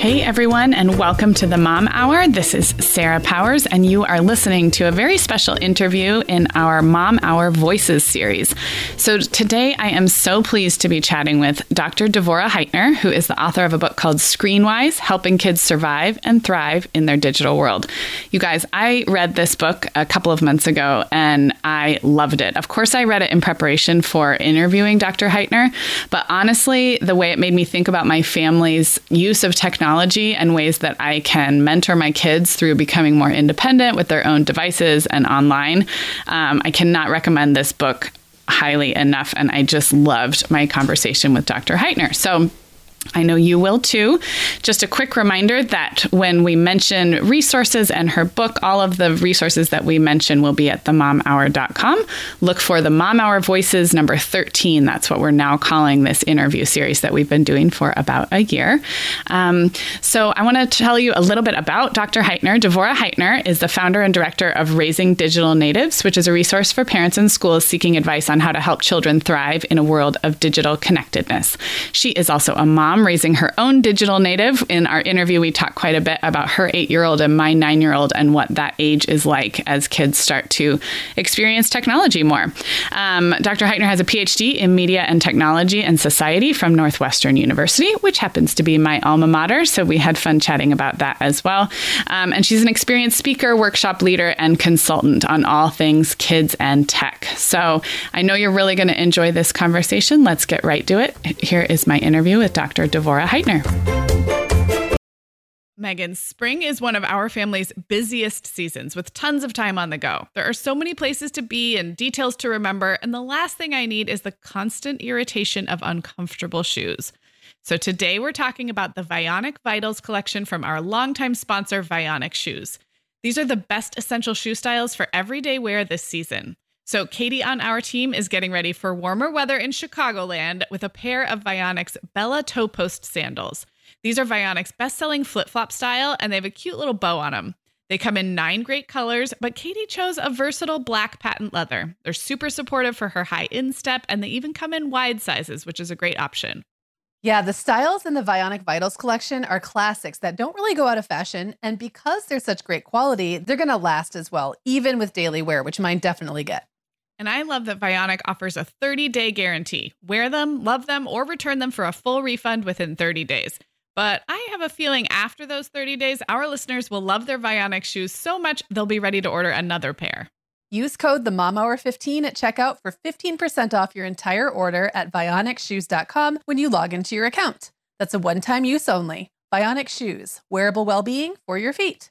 Hey everyone, and welcome to the Mom Hour. This is Sarah Powers, and you are listening to a very special interview in our Mom Hour Voices series. So today I am so pleased to be chatting with Dr. Devorah Heitner, who is the author of a book called Screenwise Helping Kids Survive and Thrive in Their Digital World. You guys, I read this book a couple of months ago and I loved it. Of course, I read it in preparation for interviewing Dr. Heitner, but honestly, the way it made me think about my family's use of technology technology and ways that I can mentor my kids through becoming more independent with their own devices and online. Um, I cannot recommend this book highly enough. And I just loved my conversation with Dr. Heitner. So, I know you will too. Just a quick reminder that when we mention resources and her book, all of the resources that we mention will be at themomhour.com. Look for the Mom Hour Voices number 13. That's what we're now calling this interview series that we've been doing for about a year. Um, so I want to tell you a little bit about Dr. Heitner. Devorah Heitner is the founder and director of Raising Digital Natives, which is a resource for parents and schools seeking advice on how to help children thrive in a world of digital connectedness. She is also a mom mom raising her own digital native. In our interview, we talked quite a bit about her eight year old and my nine year old and what that age is like as kids start to experience technology more. Um, Dr. Heitner has a PhD in media and technology and society from Northwestern University, which happens to be my alma mater. So we had fun chatting about that as well. Um, and she's an experienced speaker, workshop leader, and consultant on all things kids and tech. So I know you're really going to enjoy this conversation. Let's get right to it. Here is my interview with Dr. Dr. Devorah Heitner. Megan, spring is one of our family's busiest seasons with tons of time on the go. There are so many places to be and details to remember, and the last thing I need is the constant irritation of uncomfortable shoes. So today we're talking about the Vionic Vitals collection from our longtime sponsor, Vionic Shoes. These are the best essential shoe styles for everyday wear this season. So, Katie on our team is getting ready for warmer weather in Chicagoland with a pair of Vionic's Bella Toe Post sandals. These are Vionic's best selling flip flop style, and they have a cute little bow on them. They come in nine great colors, but Katie chose a versatile black patent leather. They're super supportive for her high instep, and they even come in wide sizes, which is a great option. Yeah, the styles in the Vionic Vitals collection are classics that don't really go out of fashion. And because they're such great quality, they're going to last as well, even with daily wear, which mine definitely get. And I love that Vionic offers a 30 day guarantee. Wear them, love them, or return them for a full refund within 30 days. But I have a feeling after those 30 days, our listeners will love their Vionic shoes so much they'll be ready to order another pair. Use code the Mom Hour 15 at checkout for 15% off your entire order at vionicshoes.com when you log into your account. That's a one-time use only. Vionic Shoes, wearable well-being for your feet.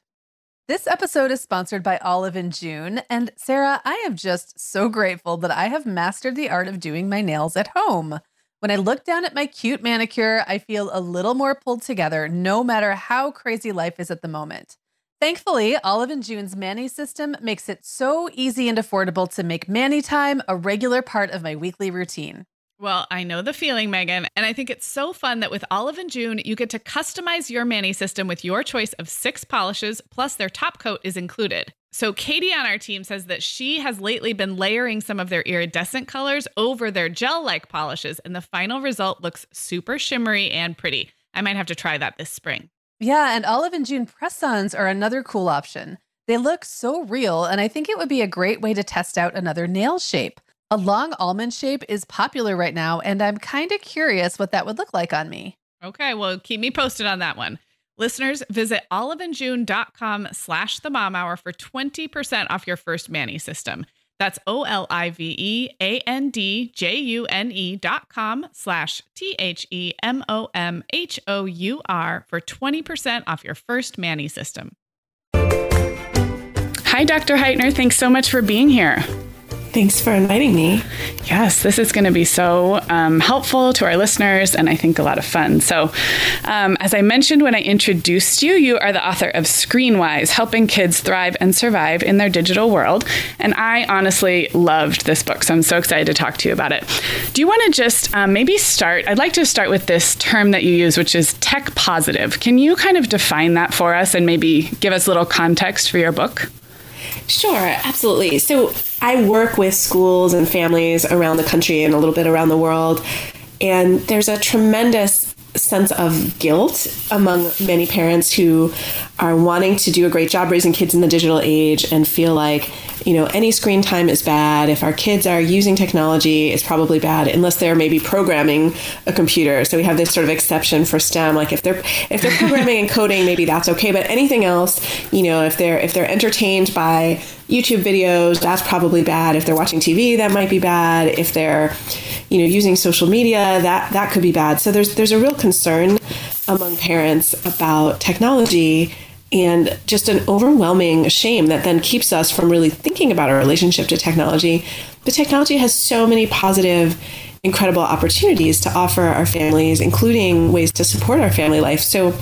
This episode is sponsored by Olive and June. And Sarah, I am just so grateful that I have mastered the art of doing my nails at home. When I look down at my cute manicure, I feel a little more pulled together, no matter how crazy life is at the moment. Thankfully, Olive and June's mani system makes it so easy and affordable to make mani time a regular part of my weekly routine. Well, I know the feeling, Megan, and I think it's so fun that with Olive and June, you get to customize your mani system with your choice of six polishes, plus their top coat is included. So, Katie on our team says that she has lately been layering some of their iridescent colors over their gel like polishes, and the final result looks super shimmery and pretty. I might have to try that this spring. Yeah, and Olive and June press ons are another cool option. They look so real, and I think it would be a great way to test out another nail shape. A long almond shape is popular right now, and I'm kind of curious what that would look like on me. Okay, well, keep me posted on that one. Listeners, visit oliveandjune.com slash the mom hour for 20% off your first mani system. That's O-L-I-V-E-A-N-D-J-U-N-E dot com slash T-H-E-M-O-M-H-O-U-R for 20% off your first mani system. Hi, Dr. Heitner. Thanks so much for being here. Thanks for inviting me. Yes, this is going to be so um, helpful to our listeners and I think a lot of fun. So, um, as I mentioned when I introduced you, you are the author of Screenwise Helping Kids Thrive and Survive in Their Digital World. And I honestly loved this book, so I'm so excited to talk to you about it. Do you want to just um, maybe start? I'd like to start with this term that you use, which is tech positive. Can you kind of define that for us and maybe give us a little context for your book? Sure, absolutely. So I work with schools and families around the country and a little bit around the world. And there's a tremendous sense of guilt among many parents who are wanting to do a great job raising kids in the digital age and feel like you know any screen time is bad. If our kids are using technology it's probably bad unless they're maybe programming a computer. So we have this sort of exception for stem. Like if they're if they're programming and coding maybe that's okay. But anything else you know if they're if they're entertained by youtube videos that's probably bad if they're watching tv that might be bad if they're you know using social media that that could be bad so there's there's a real concern among parents about technology and just an overwhelming shame that then keeps us from really thinking about our relationship to technology. But technology has so many positive incredible opportunities to offer our families, including ways to support our family life. So,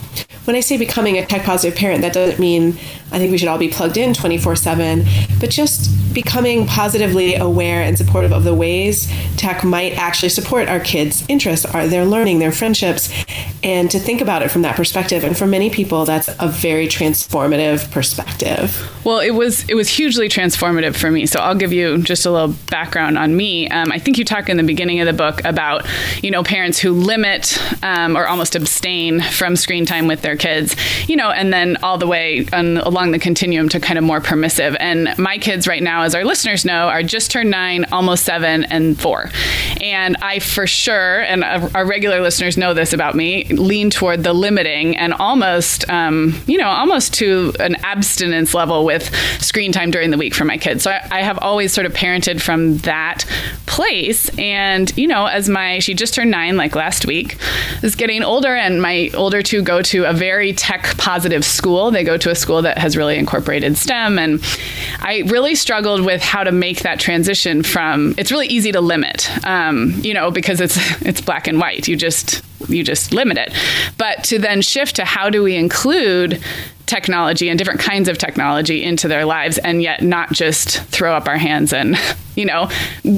when I say becoming a tech positive parent, that doesn't mean I think we should all be plugged in 24 7, but just becoming positively aware and supportive of the ways tech might actually support our kids' interests, their learning, their friendships, and to think about it from that perspective. And for many people, that's a very transformative perspective. Well, it was it was hugely transformative for me. So I'll give you just a little background on me. Um, I think you talk in the beginning of the book about you know parents who limit um, or almost abstain from screen time with their kids, you know, and then all the way on, along the continuum to kind of more permissive. And my kids right now, as our listeners know, are just turned nine, almost seven, and four. And I for sure, and our regular listeners know this about me, lean toward the limiting and almost, um, you know, almost to an abstinence level with screen time during the week for my kids. So I, I have always sort of parented from that place. And, you know, as my, she just turned nine like last week, is getting older, and my older two go to a very tech positive school. They go to a school that has really incorporated STEM. And I really struggled with how to make that transition from, it's really easy to limit, um, you know, because it's, it's black and white. You just, you just limit it. But to then shift to how do we include technology and different kinds of technology into their lives and yet not just throw up our hands and, you know,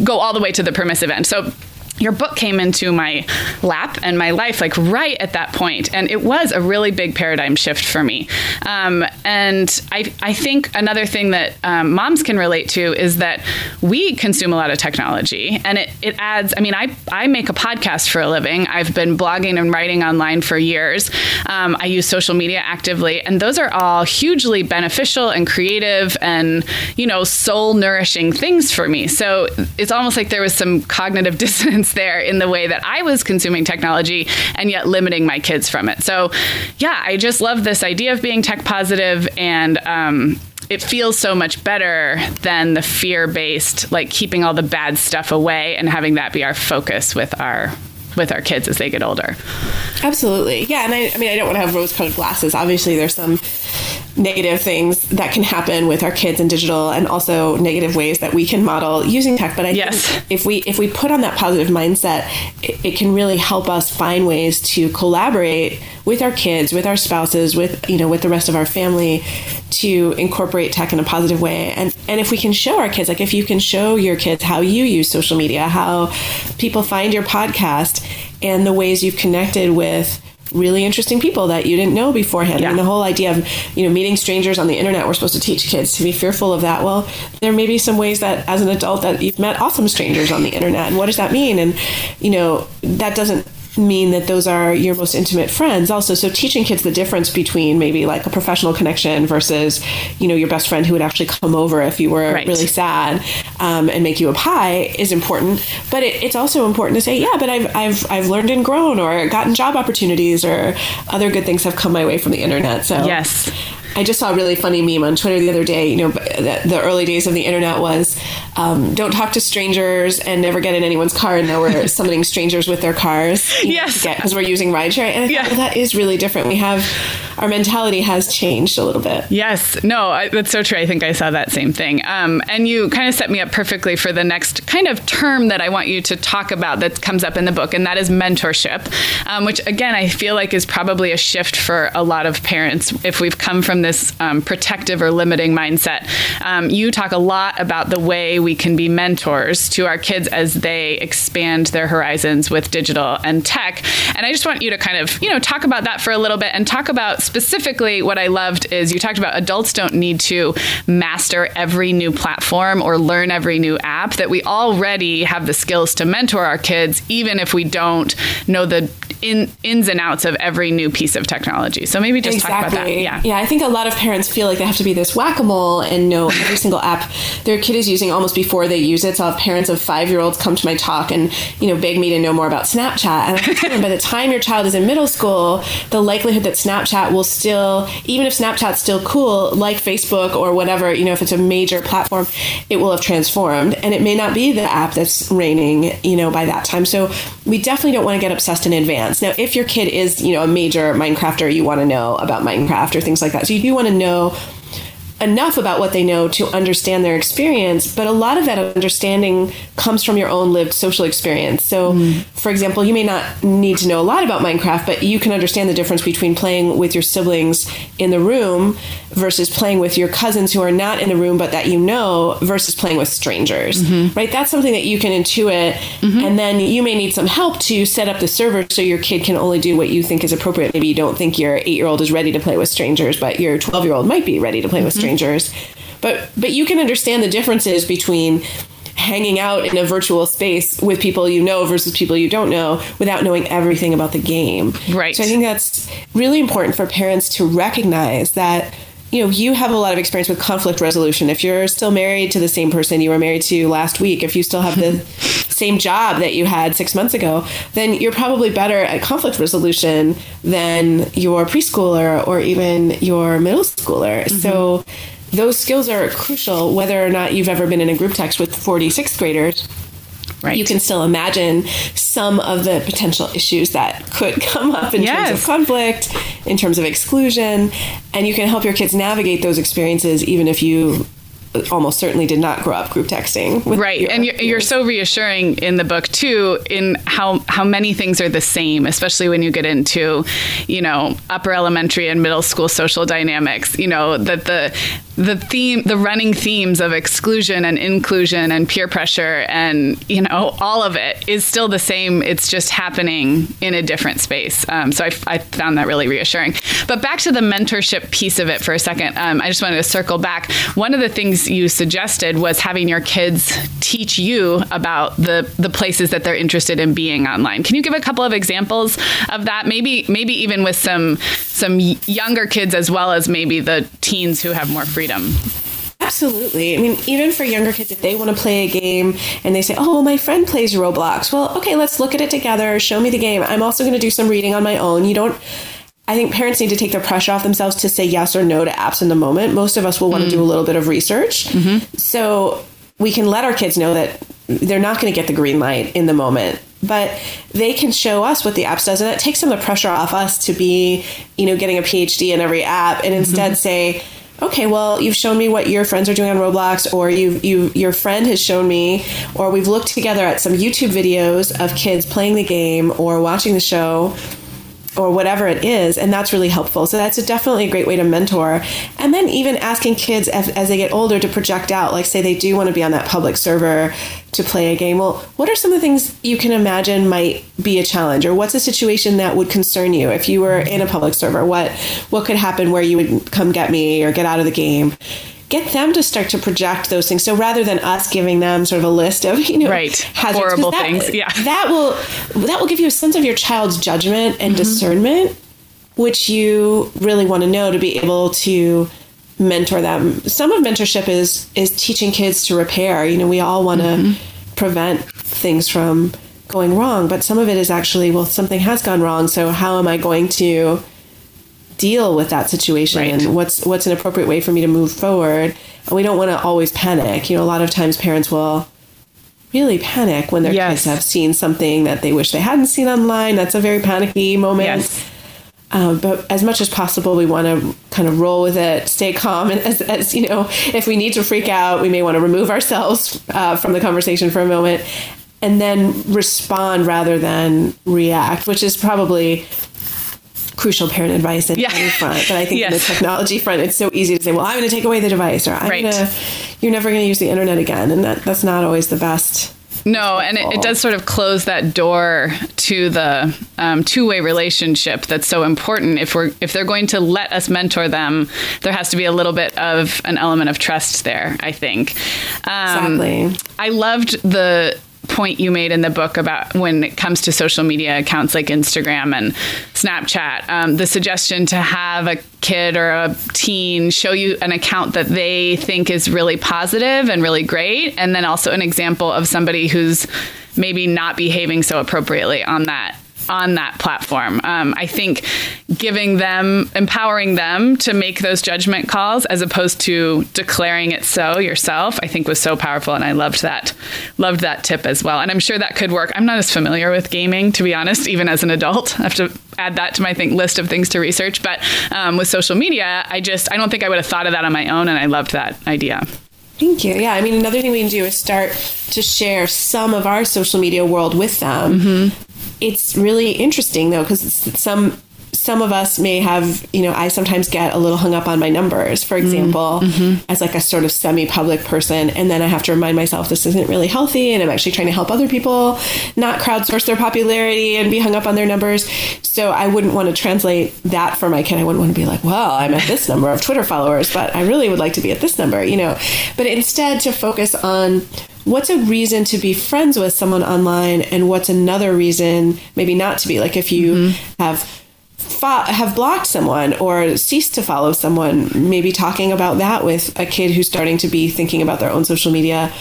go all the way to the permissive end. So your book came into my lap and my life like right at that point and it was a really big paradigm shift for me. Um, and I, I think another thing that um, moms can relate to is that we consume a lot of technology and it, it adds i mean I, I make a podcast for a living. I've been blogging and writing online for years. Um, i use social media actively and those are all hugely beneficial and creative and you know soul nourishing things for me. So it's almost like there was some cognitive dissonance there in the way that I was consuming technology and yet limiting my kids from it. So, yeah, I just love this idea of being tech positive and, um, it feels so much better than the fear based, like keeping all the bad stuff away and having that be our focus with our with our kids as they get older. Absolutely. Yeah. And I, I mean, I don't want to have rose colored glasses. Obviously, there's some negative things that can happen with our kids in digital and also negative ways that we can model using tech but i yes. think if we if we put on that positive mindset it, it can really help us find ways to collaborate with our kids with our spouses with you know with the rest of our family to incorporate tech in a positive way and and if we can show our kids like if you can show your kids how you use social media how people find your podcast and the ways you've connected with really interesting people that you didn't know beforehand. Yeah. I mean, the whole idea of you know meeting strangers on the internet, we're supposed to teach kids to be fearful of that. Well, there may be some ways that as an adult that you've met awesome strangers on the internet, and what does that mean? And you know that doesn't mean that those are your most intimate friends also. So teaching kids the difference between maybe like a professional connection versus you know your best friend who would actually come over if you were right. really sad um, and make you a pie is important. But it, it's also important to say yeah but I've, I've i've learned and grown or gotten job opportunities or other good things have come my way from the internet. So yes I just saw a really funny meme on Twitter the other day. You know, the, the early days of the internet was um, don't talk to strangers and never get in anyone's car. And now we're summoning strangers with their cars. Yes. Because we're using rideshare. And I thought, Yeah. well, that is really different. We have, our mentality has changed a little bit. Yes, no, I, that's so true. I think I saw that same thing. Um, and you kind of set me up perfectly for the next kind of term that I want you to talk about that comes up in the book, and that is mentorship, um, which again, I feel like is probably a shift for a lot of parents if we've come from this um, protective or limiting mindset. Um, you talk a lot about the way we can be mentors to our kids as they expand their horizons with digital and tech. And I just want you to kind of, you know, talk about that for a little bit and talk about specifically what I loved is you talked about adults don't need to master every new platform or learn every new app, that we already have the skills to mentor our kids, even if we don't know the in, ins and outs of every new piece of technology. So maybe just talk about that. Yeah. Yeah, I think a lot of parents feel like they have to be this whack a mole and know every single app their kid is using almost before they use it. So I'll have parents of five year olds come to my talk and, you know, beg me to know more about Snapchat. And I tell them by the time your child is in middle school, the likelihood that Snapchat will still, even if Snapchat's still cool, like Facebook or whatever, you know, if it's a major platform, it will have transformed. And it may not be the app that's reigning, you know, by that time. So we definitely don't want to get obsessed in advance. Now, if your kid is, you know, a major Minecrafter, you want to know about Minecraft or things like that. So you do want to know enough about what they know to understand their experience, but a lot of that understanding comes from your own lived social experience. So, mm. for example, you may not need to know a lot about Minecraft, but you can understand the difference between playing with your siblings in the room versus playing with your cousins who are not in the room but that you know versus playing with strangers. Mm-hmm. Right? That's something that you can intuit mm-hmm. and then you may need some help to set up the server so your kid can only do what you think is appropriate. Maybe you don't think your 8-year-old is ready to play with strangers, but your 12-year-old might be ready to play with strangers. But but you can understand the differences between hanging out in a virtual space with people you know versus people you don't know without knowing everything about the game. Right. So I think that's really important for parents to recognize that you know you have a lot of experience with conflict resolution. If you're still married to the same person you were married to last week if you still have the same job that you had six months ago then you're probably better at conflict resolution than your preschooler or even your middle schooler. Mm-hmm. So those skills are crucial whether or not you've ever been in a group text with 46th graders Right. you can still imagine some of the potential issues that could come up in terms of conflict, in terms of exclusion, and you can help your kids navigate those experiences even if you uh, almost certainly did not grow up group texting. With right your and you're, you're so reassuring in the book too in how how many things are the same especially when you get into you know upper elementary and middle school social dynamics you know that the the theme the running themes of exclusion and inclusion and peer pressure and you know all of it is still the same. It's just happening in a different space. Um, so I, I found that really reassuring. But back to the mentorship piece of it for a second. Um, i just wanted to circle back. One of the things you suggested was having your kids teach you about the the places that they're interested in being online. Can you give a couple of examples of that? Maybe maybe even with some some younger kids as well as maybe the teens who have more freedom Absolutely. I mean, even for younger kids, if they want to play a game and they say, oh, well, my friend plays Roblox, well, okay, let's look at it together. Show me the game. I'm also going to do some reading on my own. You don't. I think parents need to take the pressure off themselves to say yes or no to apps in the moment. Most of us will want to do a little bit of research. So we can let our kids know that they're not going to get the green light in the moment but they can show us what the apps does and that takes some of the pressure off us to be you know getting a phd in every app and instead mm-hmm. say okay well you've shown me what your friends are doing on roblox or you you your friend has shown me or we've looked together at some youtube videos of kids playing the game or watching the show or whatever it is and that's really helpful. So that's a definitely a great way to mentor. And then even asking kids as, as, they get older to project out like say they do want to be on that public server to play a game. Well what are some of the things you can imagine might be a challenge? Or what's a situation that would concern you? If you were in a public server what what could happen where you would come get me or get out of the game? Get them to start to project those things. So rather than us giving them sort of a list of you know right. hazards, horrible that, things, yeah, that will that will give you a sense of your child's judgment and mm-hmm. discernment, which you really want to know to be able to mentor them. Some of mentorship is is teaching kids to repair. You know, we all want to mm-hmm. prevent things from going wrong, but some of it is actually well, something has gone wrong. So how am I going to deal with that situation right. and what's what's an appropriate way for me to move forward and we don't want to always panic you know a lot of times parents will really panic when their yes. kids have seen something that they wish they hadn't seen online that's a very panicky moment yes. Um, but as much as possible, we want to kind of roll with it, stay calm, and as, as you know, if we need to freak out, we may want to remove ourselves uh, from the conversation for a moment, and then respond rather than react, which is probably crucial parent advice in yeah. any front. But I think yes. in the technology front, it's so easy to say, well, I'm going to take away the device or I'm right. going to, you're never going to use the internet again. And that, that's not always the best. No, and it, it, does sort of close that door to the um, two-way relationship that's so important. If we're if they're going to let us mentor them, there has to be a little bit of an element of trust there. I think. Um, exactly. I loved the point you made in the book about when it comes to social media accounts like Instagram and Snapchat, um, the suggestion to have a kid or a teen show you an account that they think is really positive and really great, and then also an example of somebody who's maybe not behaving so appropriately on that on that platform. Um, I think giving them, empowering them to make those judgment calls as opposed to declaring it so yourself, I think was so powerful. And I loved that, loved that tip as well. And I'm sure that could work. I'm not as familiar with gaming, to be honest, even as an adult. I have to add that to my think list of things to research. But um, with social media, I just, I don't think I would have thought of that on my own. And I loved that idea. Thank you. Yeah, I mean, another thing we can do is start to share some of our social media world with them. Mm-hmm it's really interesting though because some some of us may have, you know, I sometimes get a little hung up on my numbers, for example, mm-hmm. as like a sort of semi public person. And then I have to remind myself this isn't really healthy. And I'm actually trying to help other people not crowdsource their popularity and be hung up on their numbers. So I wouldn't want to translate that for my kid. I wouldn't want to be like, well, I'm at this number of Twitter followers, but I really would like to be at this number, you know. But instead to focus on what's a reason to be friends with someone online and what's another reason maybe not to be like if you mm-hmm. have fo- have blocked someone or ceased to follow someone, maybe talking about that with a kid who's starting to be thinking about their own social media.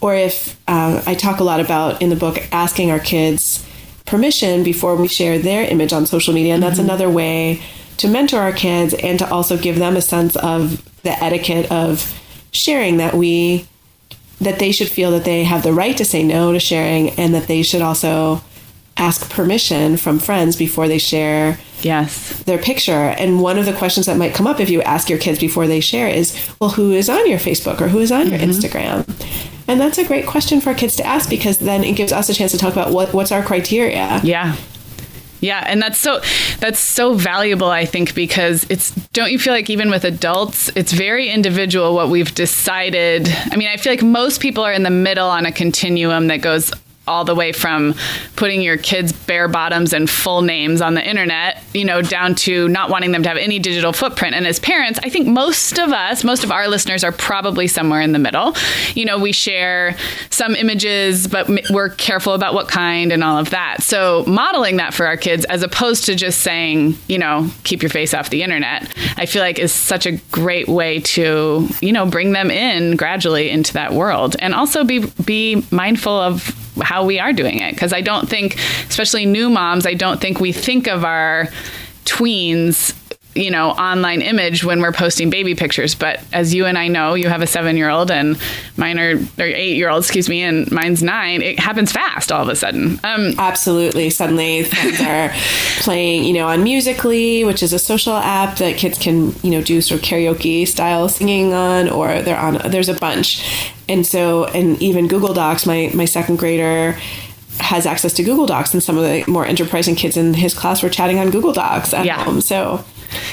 Or if uh, I talk a lot about in the book asking our kids permission before we share their image on social media. And that's mm-hmm. another way to mentor our kids and to also give them a sense of the etiquette of sharing that we that they should feel that they have the right to say no to sharing and that they should also ask permission from friends before they share yes. their picture. And one of the questions that might come up if you ask your kids before they share is well who is on your facebook or who is on mm-hmm. your instagram? And that's a great question for kids to ask because then it gives us a chance to talk about what what's our criteria. Yeah. Yeah, and that's so that's so valuable I think because it's don't you feel like even with adults it's very individual what we've decided. I mean, I feel like most people are in the middle on a continuum that goes all the way from putting your kids' bare bottoms and full names on the internet, you know, down to not wanting them to have any digital footprint. And as parents, I think most of us, most of our listeners are probably somewhere in the middle. You know, we share some images, but we're careful about what kind and all of that. So modeling that for our kids as opposed to just saying, you know, keep your face off the internet, I feel like is such a great way to, you know, bring them in gradually into that world and also be be mindful of how we are doing it. Because I don't think, especially new moms, I don't think we think of our tweens you know, online image when we're posting baby pictures. But as you and I know, you have a seven year old and mine are, or eight year old, excuse me, and mine's nine. It happens fast all of a sudden. Um, Absolutely. Suddenly friends are playing, you know, on Musical.ly, which is a social app that kids can, you know, do sort of karaoke style singing on, or they're on, there's a bunch. And so, and even Google Docs, my, my second grader, has access to Google Docs, and some of the more enterprising kids in his class were chatting on Google Docs at Yeah. home. So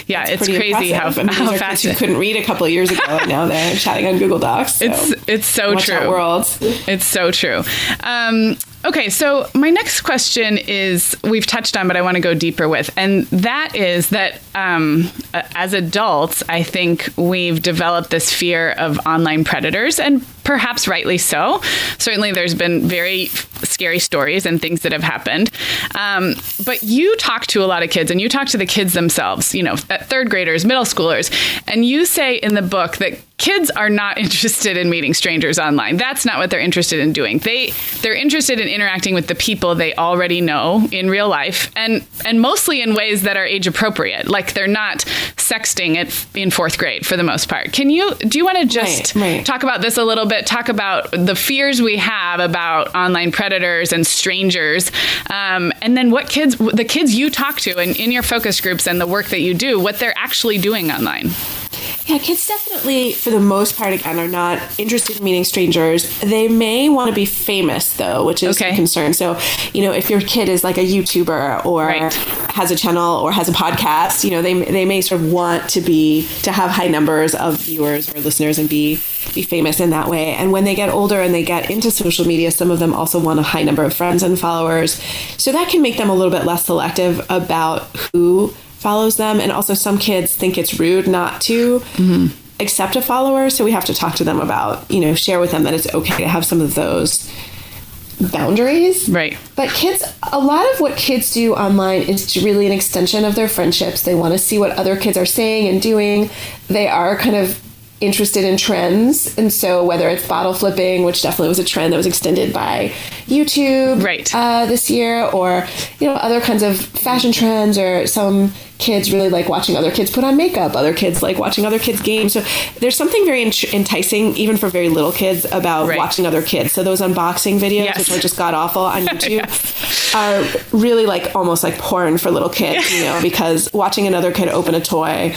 yeah, it's pretty crazy how, how fast you couldn't read a couple of years ago, and now they're chatting on Google Docs. So. It's it's so true. world. It's so true. Um, okay, so my next question is we've touched on, but I want to go deeper with, and that is that um, as adults, I think we've developed this fear of online predators, and perhaps rightly so. Certainly, there's been very scary stories and things that have happened. Um, but you talk to a lot of kids, and you talk to the kids themselves. You know, third graders, middle schoolers, and you say in the book that kids are not interested in meeting strangers online. That's not what they're interested in doing. They they're interested in interacting with the people they already know in real life and and mostly in ways that are age appropriate. Like they're not sexting at in 4th grade for the most part. Can you do you want to just Right, right. talk about this a little bit? Talk about the fears we have about online predators and strangers. Um, and then what kids the kids you talk to and in your focus groups and the work that you do, what they're actually doing online. Yeah, kids definitely, for the most part, again, are not interested in meeting strangers. They may want to be famous, though, which is Okay. a concern. So, you know, if your kid is like a YouTuber or Right. has a channel or has a podcast, you know, they, they may sort of want to be to have high numbers of viewers or listeners and be be famous in that way. And when they get older and they get into social media, some of them also want a high number of friends and followers. So that can make them a little bit less selective about who follows them. And also, some kids think it's rude not to mm-hmm. Accept a follower. So we have to talk to them about, you know, share with them that it's okay to have some of those boundaries. Right. But kids, a lot of what kids do online is really an extension of their friendships. They want to see what other kids are saying and doing. They are kind of interested in trends. And so, whether it's bottle flipping, which definitely was a trend that was extended by YouTube Right. uh, this year, or, you know, other kinds of fashion trends, or some kids really like watching other kids put on makeup, other kids like watching other kids game. So, there's something very enticing, even for very little kids, about Right. watching other kids. So, those unboxing videos, Yes. which are just god awful on YouTube are really like almost like porn for little kids, you know, because watching another kid open a toy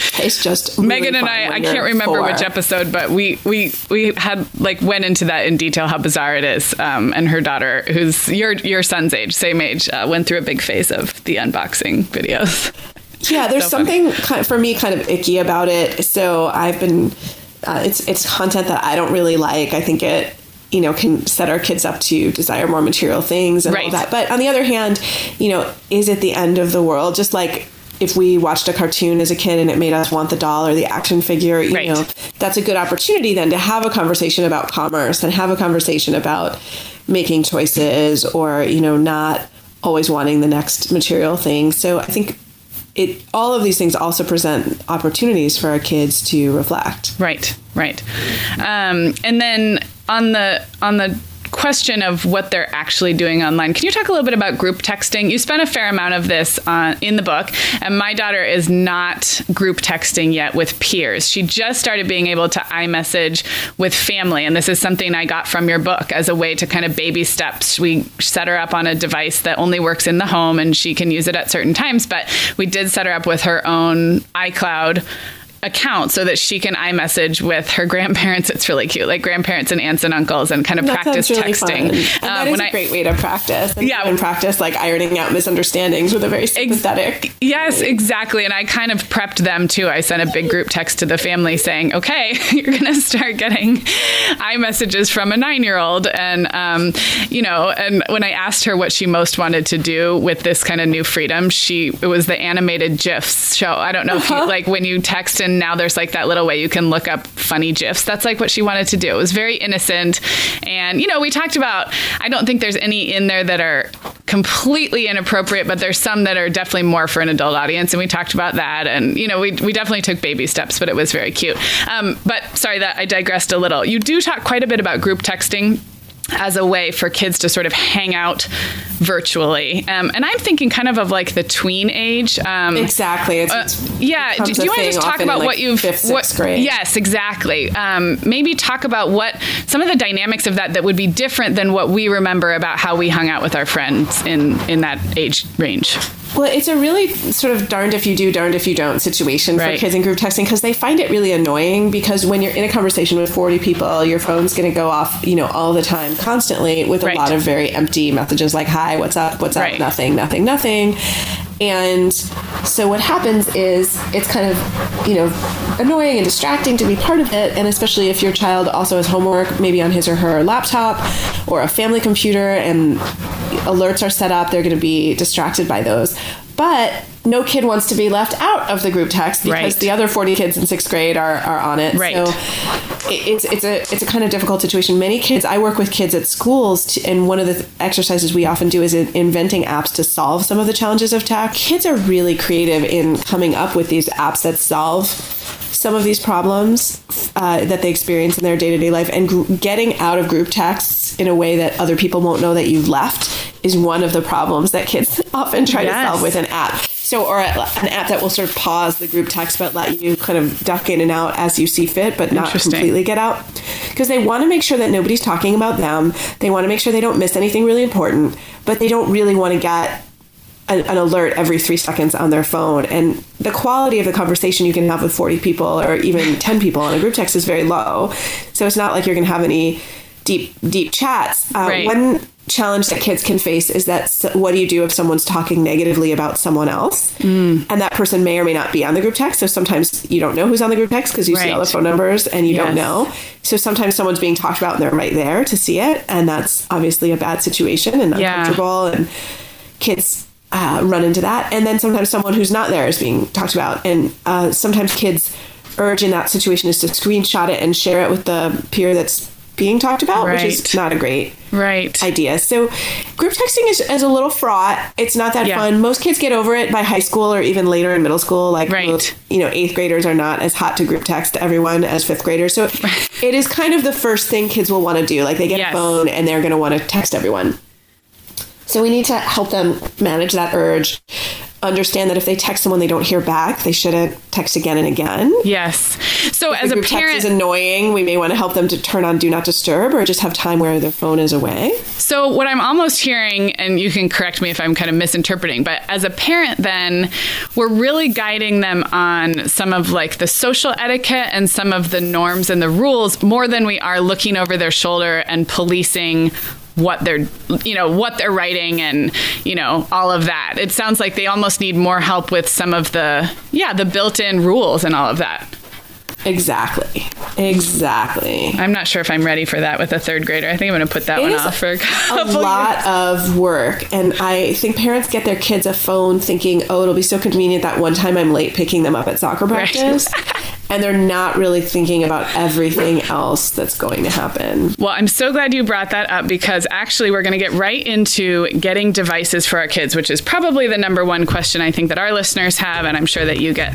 is just really Megan and I, I can't remember four. which episode, but we we we had like went into that in detail how bizarre it is. Um, and her daughter, who's your your son's age, same age, uh, went through a big phase of the unboxing videos. Yeah, there's So something kind for me kind of icky about it. So I've been, uh, it's it's content that I don't really like. I think it, you know, can set our kids up to desire more material things and all Right. that. But on the other hand, you know, is it the end of the world? Just like if we watched a cartoon as a kid and it made us want the doll or the action figure, you Right. know, that's a good opportunity then to have a conversation about commerce and have a conversation about making choices or you know not always wanting the next material thing. So I think it all of these things also present opportunities for our kids to reflect. Right, right. Um, and then on the on the question of what they're actually doing online, can you talk a little bit about group texting? You spent a fair amount of this on, in the book, and my daughter is not group texting yet with peers. She just started being able to iMessage with family, and this is something I got from your book as a way to kind of baby steps. We set her up on a device that only works in the home, and she can use it at certain times. But we did set her up with her own iCloud account so that she can iMessage with her grandparents. It's really cute, like grandparents and aunts and uncles, and kind of That practice really texting. Um, that is a I- great way to practice. And Yeah. and practice like ironing out misunderstandings with a very sympathetic. Yes, exactly. And I kind of prepped them too. I sent a big group text to the family saying, okay, you're going to start getting iMessages from a nine year old. And, um, you know, and when I asked her what she most wanted to do with this kind of new freedom, she, it was the animated GIFs show. I don't know if you, like when you text and now there's like that little way you can look up funny GIFs. That's like what she wanted to do. It was very innocent. And, you know, we talked about, I don't think there's any in there that are completely inappropriate, but there's some that are definitely more for an adult audience. And we talked about that. And, you know, we, we definitely took baby steps, but it was very cute. Um, but sorry that I digressed a little. You do talk quite a bit about group texting as a way for kids to sort of hang out virtually. Um, and I'm thinking kind of of like the tween age. Um, exactly. It's, uh, yeah. Do, do, you want to just talk about like what you've fifth, what, grade. Yes, exactly. Um, maybe talk about what some of the dynamics of that that would be different than what we remember about how we hung out with our friends in in that age range. Well, it's a really sort of darned if you do, darned if you don't situation Right. for kids in group texting because they find it really annoying because when you're in a conversation with 40 people, your phone's going to go off, you know, all the time, constantly with Right. a lot of very empty messages like, hi, what's up, what's up, Right. nothing, nothing, nothing. And so what happens is it's kind of, you know, annoying and distracting to be part of it. And especially if your child also has homework, maybe on his or her laptop or a family computer and alerts are set up, they're going to be distracted by those. But no kid wants to be left out of the group text because Right. the other 40 kids in sixth grade are, are on it. Right. So it's, it's a it's a kind of difficult situation. Many kids, I work with kids at schools, to, and one of the exercises we often do is in, inventing apps to solve some of the challenges of tech. Kids are really creative in coming up with these apps that solve some of these problems uh, that they experience in their day to day life, and gr- getting out of group texts in a way that other people won't know that you've left is one of the problems that kids often try to solve with an app. So, or an app that will sort of pause the group text but let you kind of duck in and out as you see fit, but not completely get out. Because they want to make sure that nobody's talking about them. They want to make sure they don't miss anything really important, but they don't really want to get an, an alert every three seconds on their phone. And the quality of the conversation you can have with 40 people or even 10 people on a group text is very low. So it's not like you're going to have any deep, deep chats. Uh, Right. One challenge that kids can face is that what do you do if someone's talking negatively about someone else? And that person may or may not be on the group text. So sometimes you don't know who's on the group text because you see all the phone numbers and you don't know. So sometimes someone's being talked about and they're right there to see it. And that's obviously a bad situation and Yeah. uncomfortable and kids uh, run into that. And then sometimes someone who's not there is being talked about. And uh, sometimes kids urge in that situation is to screenshot it and share it with the peer that's being talked about which is not a great Right. idea. So group texting is, is a little fraught. It's not that Yeah. fun. Most kids get over it by high school or even later in middle school. Like Right. most, you know, eighth graders are not as hot to group text everyone as fifth graders. So it is kind of the first thing kids will want to do. Like they get Yes. a phone and they're going to want to text everyone. So we need to help them manage that urge. Understand that if they text someone they don't hear back, they shouldn't text again and again. yes. So If as a group text parent, is annoying, we may want to help them to turn on do not disturb or just have time where their phone is away. So, what I'm almost hearing, and you can correct me if I'm kind of misinterpreting, but as a parent, then we're really guiding them on some of like the social etiquette and some of the norms and the rules more than we are looking over their shoulder and policing what they're you know what they're writing and you know all of that. It sounds like they almost need more help with some of the yeah the built-in rules and all of that Exactly. Exactly. i'm not sure if i'm ready for that with a third grader i think i'm going to put that one off for a a lot of work and i think parents get their kids a phone thinking oh it'll be so convenient that one time i'm late picking them up at soccer Right. practice and they're not really thinking about everything else that's going to happen Well, I'm so glad you brought that up because actually we're going to get right into getting devices for our kids, which is probably the number one question I think that our listeners have, and I'm sure that you get.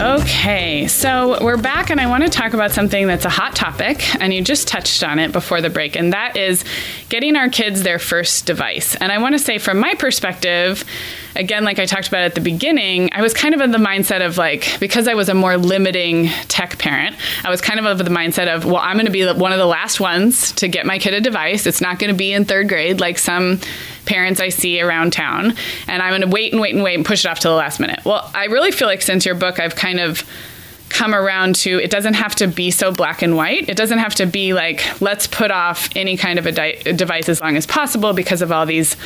Okay, so we're back, and I want to talk about something that's a hot topic, and you just touched on it before the break, and that is getting our kids their first device. And I want to say, from my perspective, again, like I talked about at the beginning, I was kind of in the mindset of like, because I was a more limiting tech parent, I was kind of of the mindset of, well, I'm going to be one of the last ones to get my kid a device. It's not going to be in third grade like some parents I see around town. And I'm going to wait and wait and wait and push it off to the last minute. Well, I really feel like since your book, I've kind of come around to it doesn't have to be so black and white. It doesn't have to be like, let's put off any kind of a, di- a device as long as possible because of all these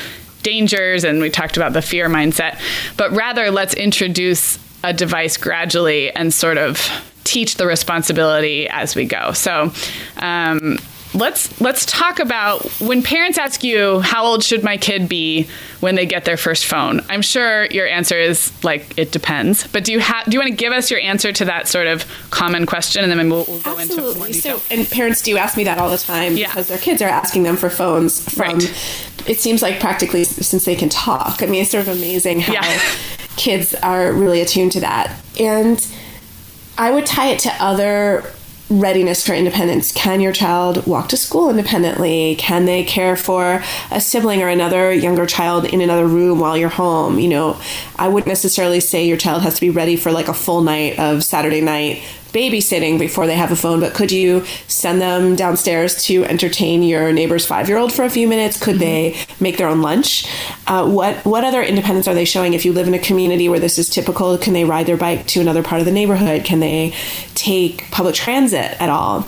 dangers and we talked about the fear mindset, but rather let's introduce a device gradually and sort of teach the responsibility as we go. So, um, let's let's talk about when parents ask you how old should my kid be when they get their first phone. I'm sure your answer is like it depends. But do you have do you want to give us your answer to that sort of common question, and then we'll, we'll go Absolutely. into more detail. So, and parents do ask me that all the time Yeah. because their kids are asking them for phones from. Right. It seems like practically since they can talk. I mean, it's sort of amazing how Yeah. kids are really attuned to that. And I would tie it to other readiness for independence. Can your child walk to school independently? Can they care for a sibling or another younger child in another room while you're home? You know, I wouldn't necessarily say your child has to be ready for like a full night of Saturday night babysitting before they have a phone, but could you send them downstairs to entertain your neighbor's five year old for a few minutes? Could they make their own lunch? Uh, what what other independence are they showing? If you live in a community where this is typical, can they ride their bike to another part of the neighborhood? Can they take public transit at all?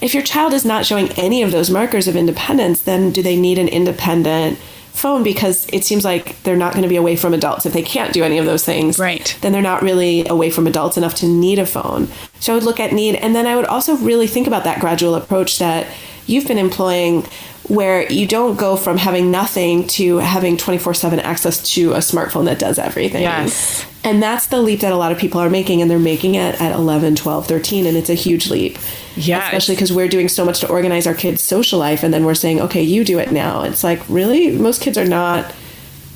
If your child is not showing any of those markers of independence, then do they need an independent phone? Because it seems like they're not going to be away from adults. If they can't do any of those things, Right. then they're not really away from adults enough to need a phone. So I would look at need. And then I would also really think about that gradual approach that you've been employing where you don't go from having nothing to having 24 7 access to a smartphone that does everything. Yes. And that's the leap that a lot of people are making, and they're making it at 11, 12, 13, and it's a huge leap. Yeah, Especially because we're doing so much to organize our kids' social life, and then we're saying, okay, you do it now. It's like, really? Most kids are not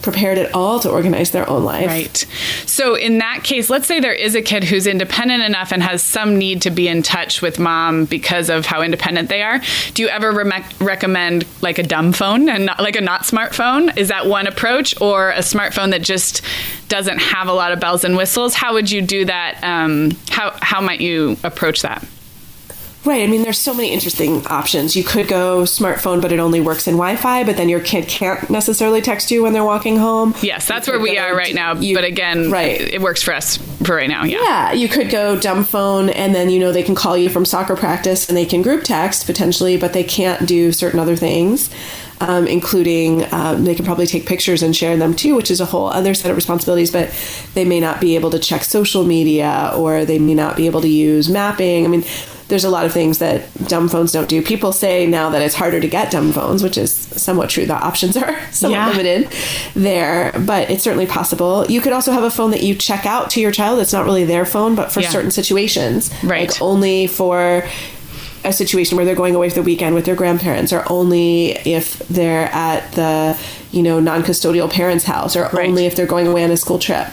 prepared at all to organize their own life. Right. So in that case, let's say there is a kid who's independent enough and has some need to be in touch with mom because of how independent they are. Do you ever re- recommend like a dumb phone and not, like a not smartphone? Is that one approach, or a smartphone that just doesn't have a lot of bells and whistles? How would you do that? Um, how how might you approach that? Right. I mean, there's so many interesting options. You could go smartphone, but it only works in Wi-Fi. But then your kid can't necessarily text you when they're walking home. Yes, that's where we are right d- now. you- but again, right. it works for us for right now. Yeah. Yeah, you could go dumb phone, and then you know they can call you from soccer practice, and they can group text potentially, but they can't do certain other things, um, including um, they can probably take pictures and share them too, which is a whole other set of responsibilities. But they may not be able to check social media, or they may not be able to use mapping. I mean. There's a lot of things that dumb phones don't do. People say now that it's harder to get dumb phones, which is somewhat true. The options are somewhat Yeah. limited there, but it's certainly possible. You could also have a phone that you check out to your child. It's not really their phone, but for Yeah. certain situations, Right. Like only for a situation where they're going away for the weekend with their grandparents, or only if they're at the you know non-custodial parents' house, or Right. only if they're going away on a school trip.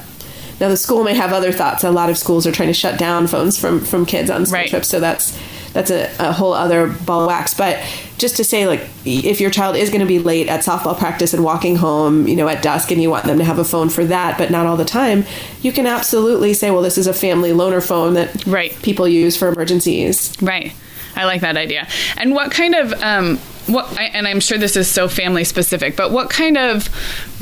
Now the school may have other thoughts. A lot of schools are trying to shut down phones from from kids on school Right. trips, so that's that's a, a whole other ball of wax. But just to say, like, if your child is going to be late at softball practice and walking home, you know, at dusk, and you want them to have a phone for that, but not all the time, you can absolutely say, well, this is a family loaner phone that Right. people use for emergencies. Right. I like that idea. And what kind of um, what? And I'm sure this is so family specific, but what kind of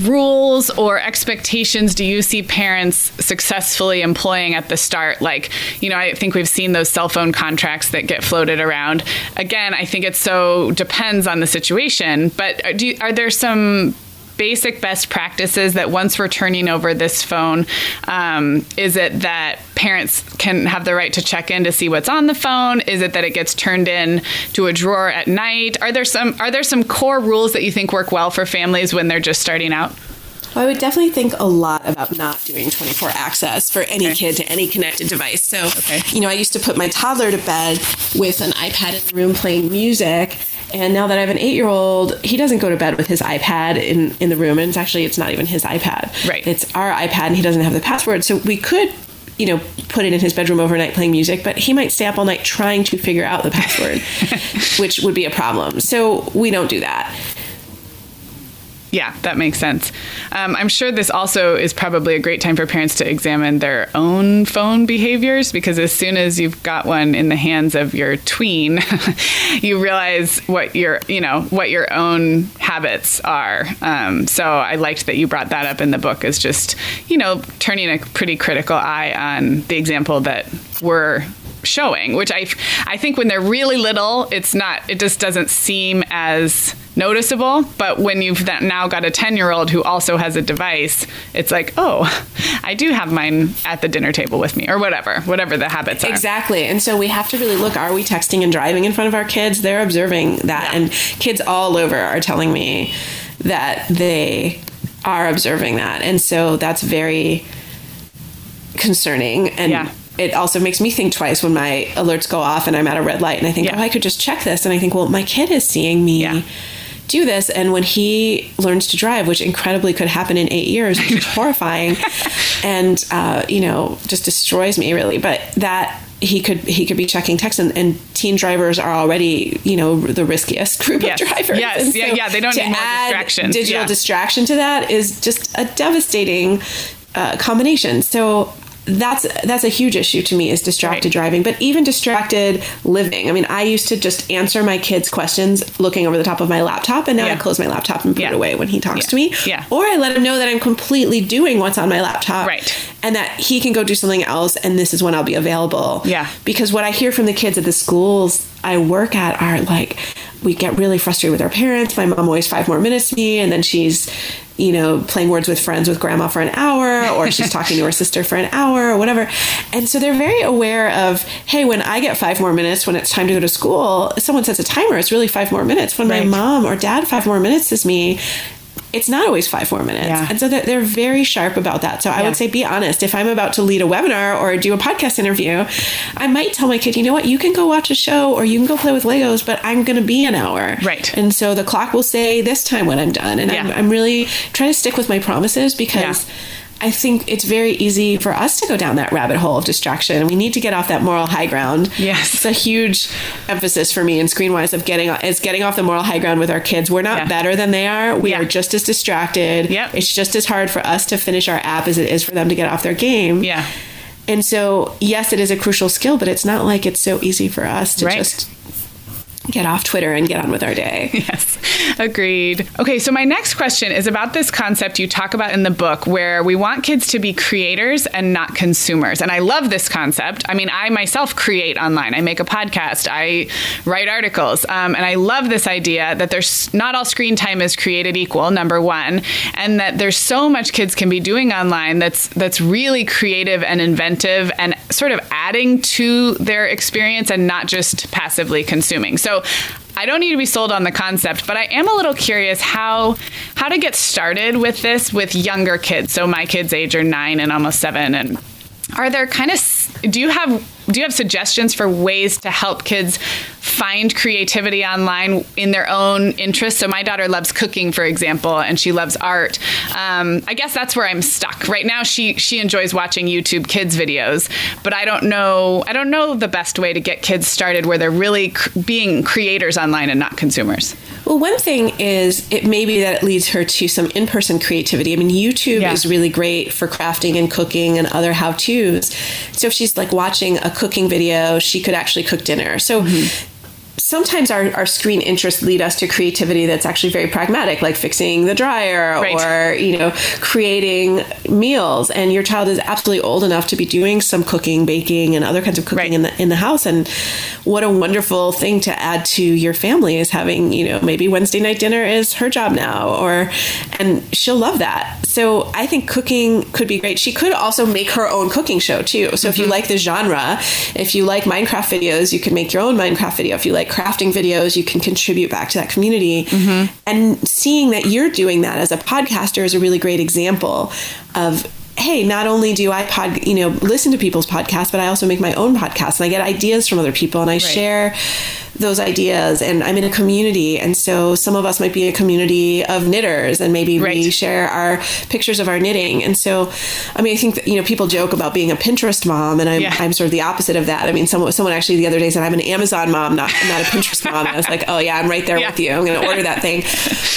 rules or expectations do you see parents successfully employing at the start? Like, you know, I think we've seen those cell phone contracts that get floated around. Again, I think it so depends on the situation. But do you, are there some basic best practices that once we're turning over this phone, um, is it that parents can have the right to check in to see what's on the phone? Is it that it gets turned in to a drawer at night? Are there some are there some core rules that you think work well for families when they're just starting out? Well, I would definitely think a lot about not doing 24 access for any kid to any connected device. So, Okay. you know, I used to put my toddler to bed with an iPad in the room playing music. And now that I have an eight year old, he doesn't go to bed with his iPad in, in the room. And it's actually, it's not even his iPad. Right. It's our iPad and he doesn't have the password. So we could you know, put it in his bedroom overnight playing music, but he might stay up all night trying to figure out the password, which would be a problem. So we don't do that. Yeah, that makes sense. Um, I'm sure this also is probably a great time for parents to examine their own phone behaviors because as soon as you've got one in the hands of your tween, you realize what your you know what your own habits are. Um, so I liked that you brought that up in the book as just you know turning a pretty critical eye on the example that we're showing, which I, I think when they're really little, it's not, it just doesn't seem as noticeable. But when you've now got a 10 year old who also has a device, it's like, oh, I do have mine at the dinner table with me or whatever, whatever the habits are. Exactly. And so we have to really look are we texting and driving in front of our kids? They're observing that. Yeah. And kids all over are telling me that they are observing that. And so that's very concerning. And yeah it also makes me think twice when my alerts go off and I'm at a red light and I think, yeah. oh, I could just check this. And I think, well, my kid is seeing me. Yeah. Do this, and when he learns to drive, which incredibly could happen in eight years, which is horrifying, and uh, you know just destroys me really. But that he could he could be checking texts and, and, teen drivers are already you know the riskiest group yes. of drivers yes yeah yeah they don't need more add digital yeah. distraction to that is just a devastating uh, combination so that's that's a huge issue to me is distracted right. driving but even distracted living i mean i used to just answer my kids questions looking over the top of my laptop and now yeah. i close my laptop and put yeah. it away when he talks yeah. to me yeah or i let him know that i'm completely doing what's on my laptop right and that he can go do something else and this is when i'll be available yeah because what i hear from the kids at the schools i work at are like we get really frustrated with our parents my mom always five more minutes to me and then she's you know, playing words with friends with grandma for an hour, or she's talking to her sister for an hour, or whatever. And so they're very aware of, hey, when I get five more minutes when it's time to go to school, someone sets a timer, it's really five more minutes. When right. my mom or dad five more minutes is me, it's not always five four minutes. Yeah. And so they're, they're, very sharp about that. So I yeah. would say be honest. If I'm about to lead a webinar or do a podcast interview, I might tell my kid, you know what, you can go watch a show or you can go play with Legos, but I'm going to be an hour. Right. And so the clock will say this time when I'm done. And yeah. I'm, I'm, really trying to stick with my promises because I think it's very easy for us to go down that rabbit hole of distraction. We need to get off that moral high ground. Yes, it's a huge emphasis for me in Screenwise of getting is getting off the moral high ground with our kids. We're not yeah. better than they are. We yeah. are just as distracted. Yep. it's just as hard for us to finish our app as it is for them to get off their game. Yeah. And so, yes, it is a crucial skill, but it's not like it's so easy for us to right. just get off Twitter and get on with our day. Yes, agreed. Okay, so my next question is about this concept you talk about in the book where we want kids to be creators and not consumers. And I love this concept. I mean, I myself create online, I make a podcast, I write articles. Um, and I love this idea that there's not all screen time is created equal, number one, and that there's so much kids can be doing online that's that's really creative and inventive and sort of adding to their experience and not just passively consuming. So I don't need to be sold on the concept, but I am a little curious how how to get started with this with younger kids. So my kids' age are nine and almost seven, and are there kind of do you have do you have suggestions for ways to help kids find creativity online in their own interests? So my daughter loves cooking, for example, and she loves art. Um, I guess that's where I'm stuck right now. She she enjoys watching YouTube kids videos, but I don't know I don't know the best way to get kids started where they're really cr- being creators online and not consumers. Well, one thing is it may be that it leads her to some in person creativity. I mean, YouTube yeah. is really great for crafting and cooking and other how to's. So if she's like watching a cooking video, she could actually cook dinner. So mm-hmm sometimes our, our screen interests lead us to creativity that's actually very pragmatic, like fixing the dryer right. or, you know, creating meals. And your child is absolutely old enough to be doing some cooking, baking, and other kinds of cooking right. in the in the house. And what a wonderful thing to add to your family is having, you know, maybe Wednesday night dinner is her job now, or and she'll love that. So I think cooking could be great. She could also make her own cooking show too. So mm-hmm. if you mm-hmm. like the genre, if you like Minecraft videos, you can make your own Minecraft video. If you like crafting videos, you can contribute back to that community. Mm-hmm. And seeing that you're doing that as a podcaster is a really great example of hey, not only do I pod, you know, listen to people's podcasts, but I also make my own podcast and I get ideas from other people and I right. share those ideas. And I'm in a community, and so some of us might be a community of knitters, and maybe Right. we share our pictures of our knitting. And so, I mean, I think that, you know people joke about being a Pinterest mom, and I'm Yeah. I'm sort of the opposite of that. I mean, someone someone actually the other day said I'm an Amazon mom, not not a Pinterest mom. And I was like, oh yeah, I'm right there Yeah. with you. I'm going to order that thing.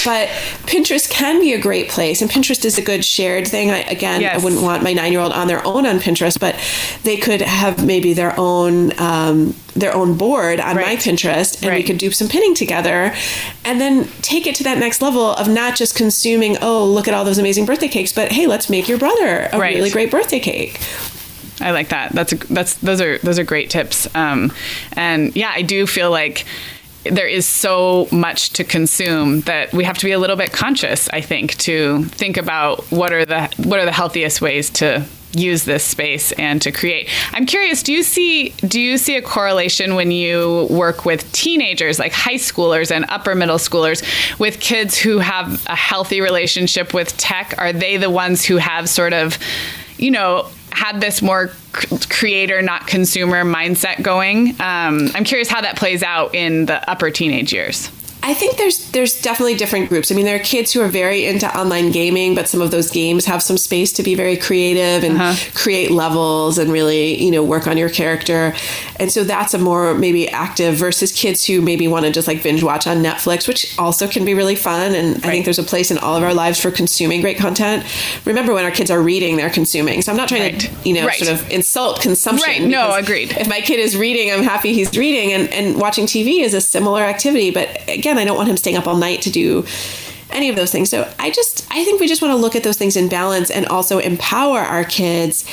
But Pinterest can be a great place, and Pinterest is a good shared thing. I, again, Yes. I wouldn't want my nine year old on their own on Pinterest, but they could have maybe their own um, their own board on my Pinterest, and we could do some pinning together, and then take it to that next level of not just consuming. Oh, look at all those amazing birthday cakes, but hey, let's make your brother a Right. really great birthday cake. I like that. That's a, that's those are those are great tips. Um, and yeah, I do feel like there is so much to consume that we have to be a little bit conscious. I think to think about what are the what are the healthiest ways to use this space and to create. I'm curious, do you see do you see a correlation when you work with teenagers like high schoolers and upper middle schoolers with kids who have a healthy relationship with tech? Are they the ones who have sort of you know, had this more creator, not consumer mindset going. Um, I'm curious how that plays out in the upper teenage years. I think there's there's definitely different groups. I mean, there are kids who are very into online gaming, but some of those games have some space to be very creative and uh-huh. create levels and really you know work on your character. And so that's a more maybe active versus kids who maybe want to just like binge watch on Netflix, which also can be really fun. And I think there's a place in all of our lives for consuming great content. Remember, when our kids are reading, they're consuming. So I'm not trying Right. to you know Right. sort of insult consumption. Right. No, agreed. If my kid is reading, I'm happy he's reading, and, and watching TV is a similar activity. But again, I don't want him staying up all night to do any of those things. So I just, I think we just want to look at those things in balance and also empower our kids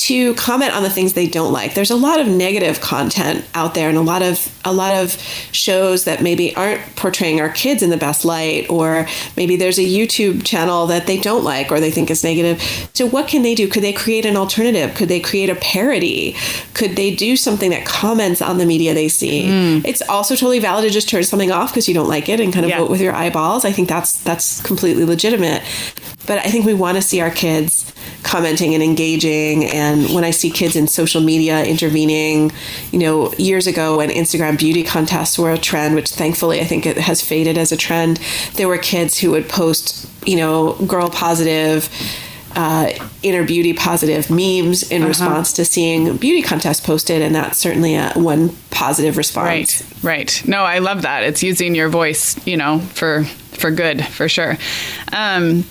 to comment on the things they don't like. There's a lot of negative content out there and a lot of a lot of shows that maybe aren't portraying our kids in the best light or maybe there's a YouTube channel that they don't like or they think is negative. So what can they do? Could they create an alternative? Could they create a parody? Could they do something that comments on the media they see? Mm. It's also totally valid to just turn something off because you don't like it and kind of Yeah. vote with your eyeballs. I think that's that's completely legitimate. But I think we want to see our kids commenting and engaging. And when I see kids in social media intervening, you know, years ago when Instagram beauty contests were a trend, which thankfully I think it has faded as a trend, there were kids who would post, you know, girl positive. Uh, inner beauty positive memes in response to seeing beauty contests posted, and that's certainly a one positive response. Right. Right. No, I love that. It's using your voice, you know, for for good, for sure. Um,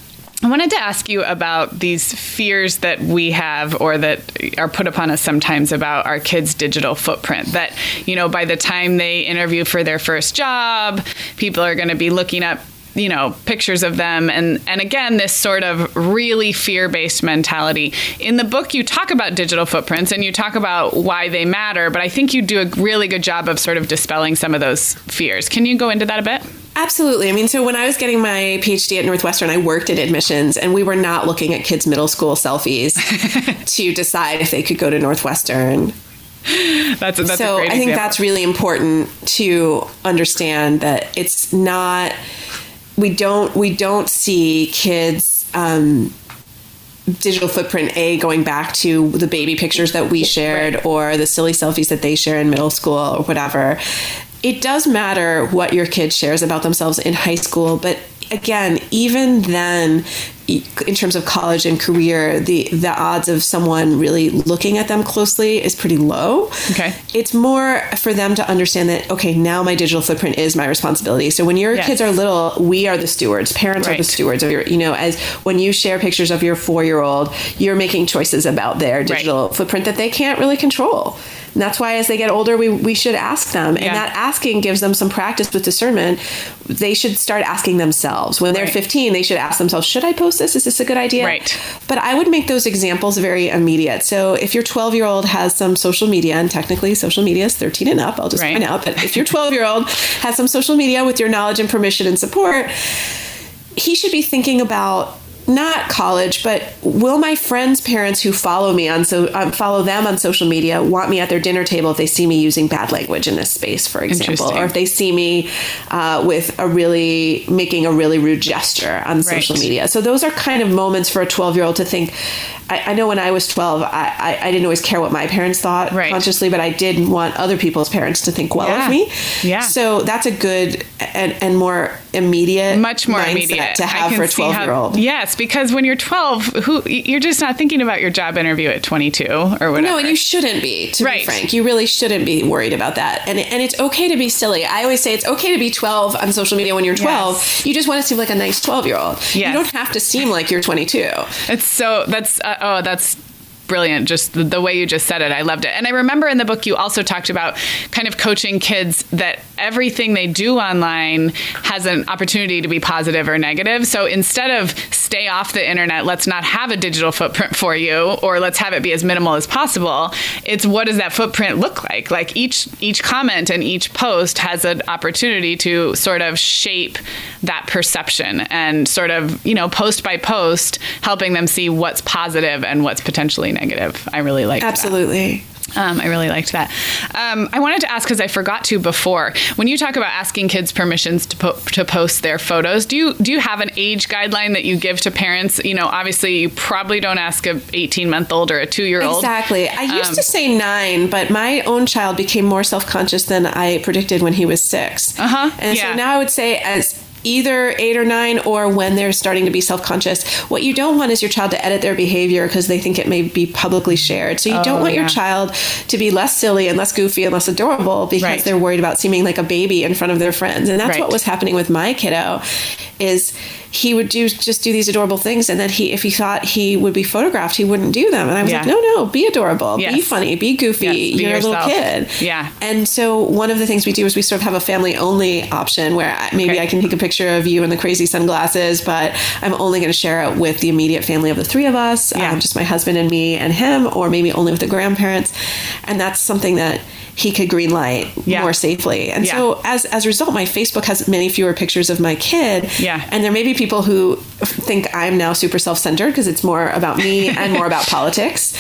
I wanted to ask you about these fears that we have or that are put upon us sometimes about our kids' digital footprint. That, you know, by the time they interview for their first job, people are going to be looking up you know pictures of them. And and again this sort of really fear-based mentality. In the book you talk about digital footprints and you talk about why they matter but i think you do a really good job of sort of dispelling some of those fears. Can you go into that a bit Absolutely. I mean, so when I was getting my PhD at Northwestern, I worked at admissions, and we were not looking at kids' middle school selfies to decide if they could go to Northwestern. that's, a- that's so a great I think that's really important to understand that it's not we don't we don't see kids um, digital footprint a going back to the baby pictures that we shared or the silly selfies that they share in middle school or whatever it does matter what your kid shares about themselves in high school but again even then in terms of college and career the the odds of someone really looking at them closely is pretty low. Okay. it's more for them to understand that okay now my digital footprint is my responsibility. So when your Yes. kids are little we are the stewards. Parents are the stewards of your you know as when you share pictures of your four year old you're making choices about their digital footprint that they can't really control and that's why as they get older we, we should ask them Yeah. and that asking gives them some practice with discernment they should start asking themselves when they're Right. 15 they should ask themselves should i post this is this a good idea Right. but I would make those examples very immediate. So if your 12 year old has some social media, and technically social media is 13 and up, I'll just Right. point out, but if your 12 year old has some social media with your knowledge and permission and support, he should be thinking about not college, but will my friends' parents who follow me on so um, follow them on social media want me at their dinner table if they see me using bad language in this space, for example, or if they see me uh, with a really making a really rude gesture on social Right. media? So those are kind of moments for a twelve year old to think. I, I know when I was twelve, I, I, I didn't always care what my parents thought Right. consciously, but I did want other people's parents to think well Yeah. of me. Yeah. So that's a good and, and more immediate, much more immediate to have for a see how- twelve year old. Yes, because when you're 12, who you're just not thinking about your job interview at 22 or whatever. No, and you shouldn't be, to Right. be frank. You really shouldn't be worried about that. And and it's okay to be silly. I always say it's okay to be 12 on social media when you're 12. Yes. You just want to seem like a nice 12 year old. Yes. You don't have to seem like you're 22. It's so that's uh, oh that's brilliant just the, the way you just said it. I loved it. And i remember in the book you also talked about kind of coaching kids that everything they do online has an opportunity to be positive or negative. So instead of stay off the internet let's not have a digital footprint for you or let's have it be as minimal as possible. It's what does that footprint look like? Like each each comment and each post has an opportunity to sort of shape that perception and sort of you know post by post helping them see what's positive and what's potentially negative i really like Absolutely. um, I really liked that. Um, I wanted to ask because I forgot to before. When you talk about asking kids permissions to po- to post their photos, do you do you have an age guideline that you give to parents? You know, obviously you probably don't ask a 18 month old or a two year old. Exactly. I used Um, to say nine, but my own child became more self conscious than I predicted when he was 6 Uh-huh. And Yeah. so now I would say as either eight or nine or when they're starting to be self conscious. What you don't want is your child to edit their behavior because they think it may be publicly shared. So you don't oh, want Oh, yeah. your child to be less silly and less goofy and less adorable because Right. they're worried about seeming like a baby in front of their friends. And that's Right. what was happening with my kiddo is he would do just do these adorable things and then he if he thought he would be photographed he wouldn't do them and i was Yeah. like no no be adorable be funny be goofy Yes, be you're a little kid Yeah. and so one of the things we do is we sort of have a family only option where maybe Okay. i can take a picture of you in the crazy sunglasses but i'm only going to share it with the immediate family of the three of us Yeah. um, just my husband and me and him or maybe only with the grandparents and that's something that he could green light Yeah. more safely and Yeah. so as as a result my facebook has many fewer pictures of my kid Yeah. and there may be people who think I'm now super self centered because it's more about me and more about politics.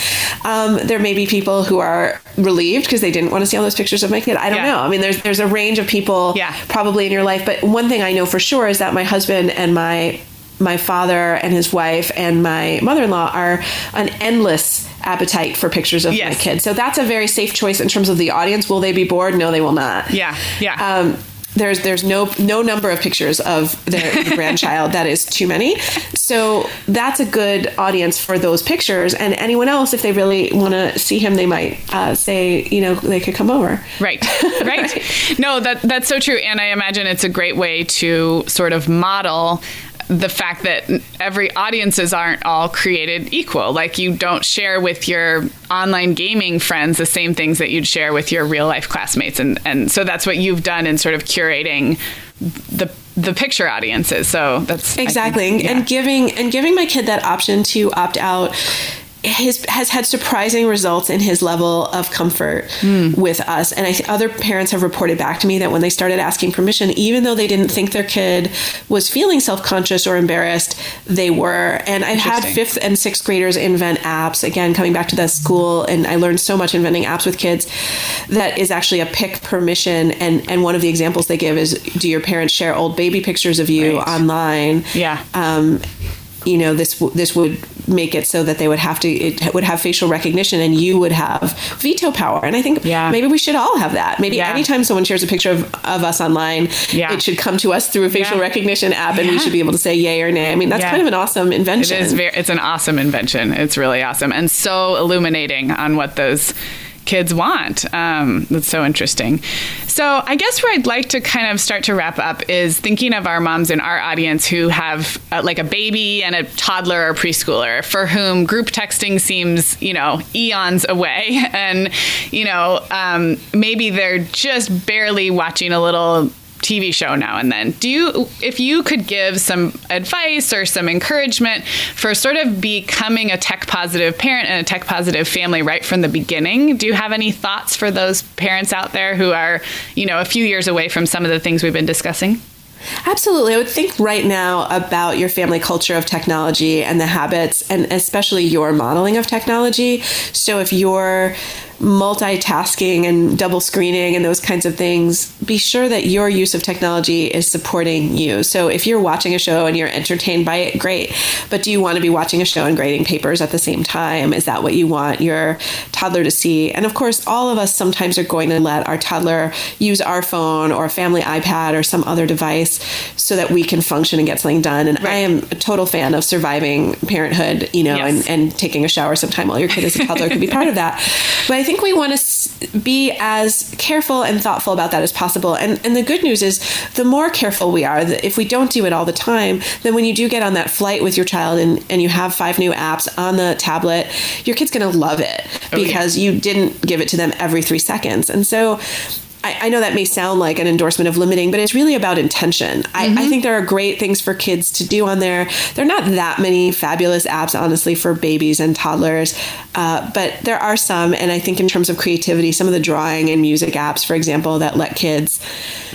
Um, there may be people who are relieved because they didn't want to see all those pictures of my kid. I don't Yeah. know. I mean, there's there's a range of people Yeah. probably in your life, but one thing I know for sure is that my husband and my my father and his wife and my mother-in-law are an endless appetite for pictures of my kids. So that's a very safe choice in terms of the audience. Will they be bored? No, they will not. Yeah, yeah. Um, there's there's no no number of pictures of their grandchild that is too many so that's a good audience for those pictures and anyone else if they really want to see him they might uh, say you know they could come over Right, right. No, that that's so true, and I imagine it's a great way to sort of model the fact that every audiences aren't all created equal. Like you don't share with your online gaming friends the same things that you'd share with your real life classmates, and and so that's what you've done in sort of curating the the picture audiences. So that's I think- exactly yeah. and giving and giving my kid that option to opt out his has had surprising results in his level of comfort Hmm. with us. And I th- other parents have reported back to me that when they started asking permission even though they didn't think their kid was feeling self-conscious or embarrassed they were. And I've had fifth and sixth graders invent apps. Again coming back to the school and I learned so much inventing apps with kids. That is actually a pick permission. And and one of the examples they give is do your parents share old baby pictures of you Right. online? Yeah. um, you know this this would make it so that they would have to it would have facial recognition and you would have veto power and i think Yeah. maybe we should all have that maybe Yeah. anytime someone shares a picture of, of us online Yeah. it should come to us through a facial recognition app and we should be able to say yay or nay i mean that's kind of an awesome invention is very. It's an awesome invention. It's really awesome and so illuminating on what those kids want. Um, that's so interesting. So I guess where I'd like to kind of start to wrap up is thinking of our moms in our audience who have uh, like a baby and a toddler or preschooler for whom group texting seems you know eons away, and you know um, maybe they're just barely watching a little TV show now and then. Do you, if you could give some advice or some encouragement for sort of becoming a tech positive parent and a tech positive family right from the beginning, do you have any thoughts for those parents out there who are, you know, a few years away from some of the things we've been discussing? Absolutely. I would think right now about your family culture of technology and the habits, and especially your modeling of technology. So if you're multitasking and double screening and those kinds of things, be sure that your use of technology is supporting you. So if you're watching a show and you're entertained by it, great. But do you want to be watching a show and grading papers at the same time? Is that what you want your toddler to see? And of course, all of us sometimes are going to let our toddler use our phone or a family iPad or some other device so that we can function and get something done. And right. I am a total fan of surviving parenthood, you know, yes. and, and taking a shower sometime while your kid is a toddler could be part of that. But I think we want to be as careful and thoughtful about that as possible. And, and the good news is, the more careful we are, if we don't do it all the time, then when you do get on that flight with your child and, and you have five new apps on the tablet, your kid's going to love it oh, because yeah. you didn't give it to them every three seconds. And so I, I, know that may sound like an endorsement of limiting, but it's really about intention. Mm-hmm. I, I, mm-hmm. think there are great things for kids to do on there. There are not that many fabulous apps, honestly, for babies and toddlers, uh, but there are some. And I think in terms of creativity, some of the drawing and music apps, for example, that let kids,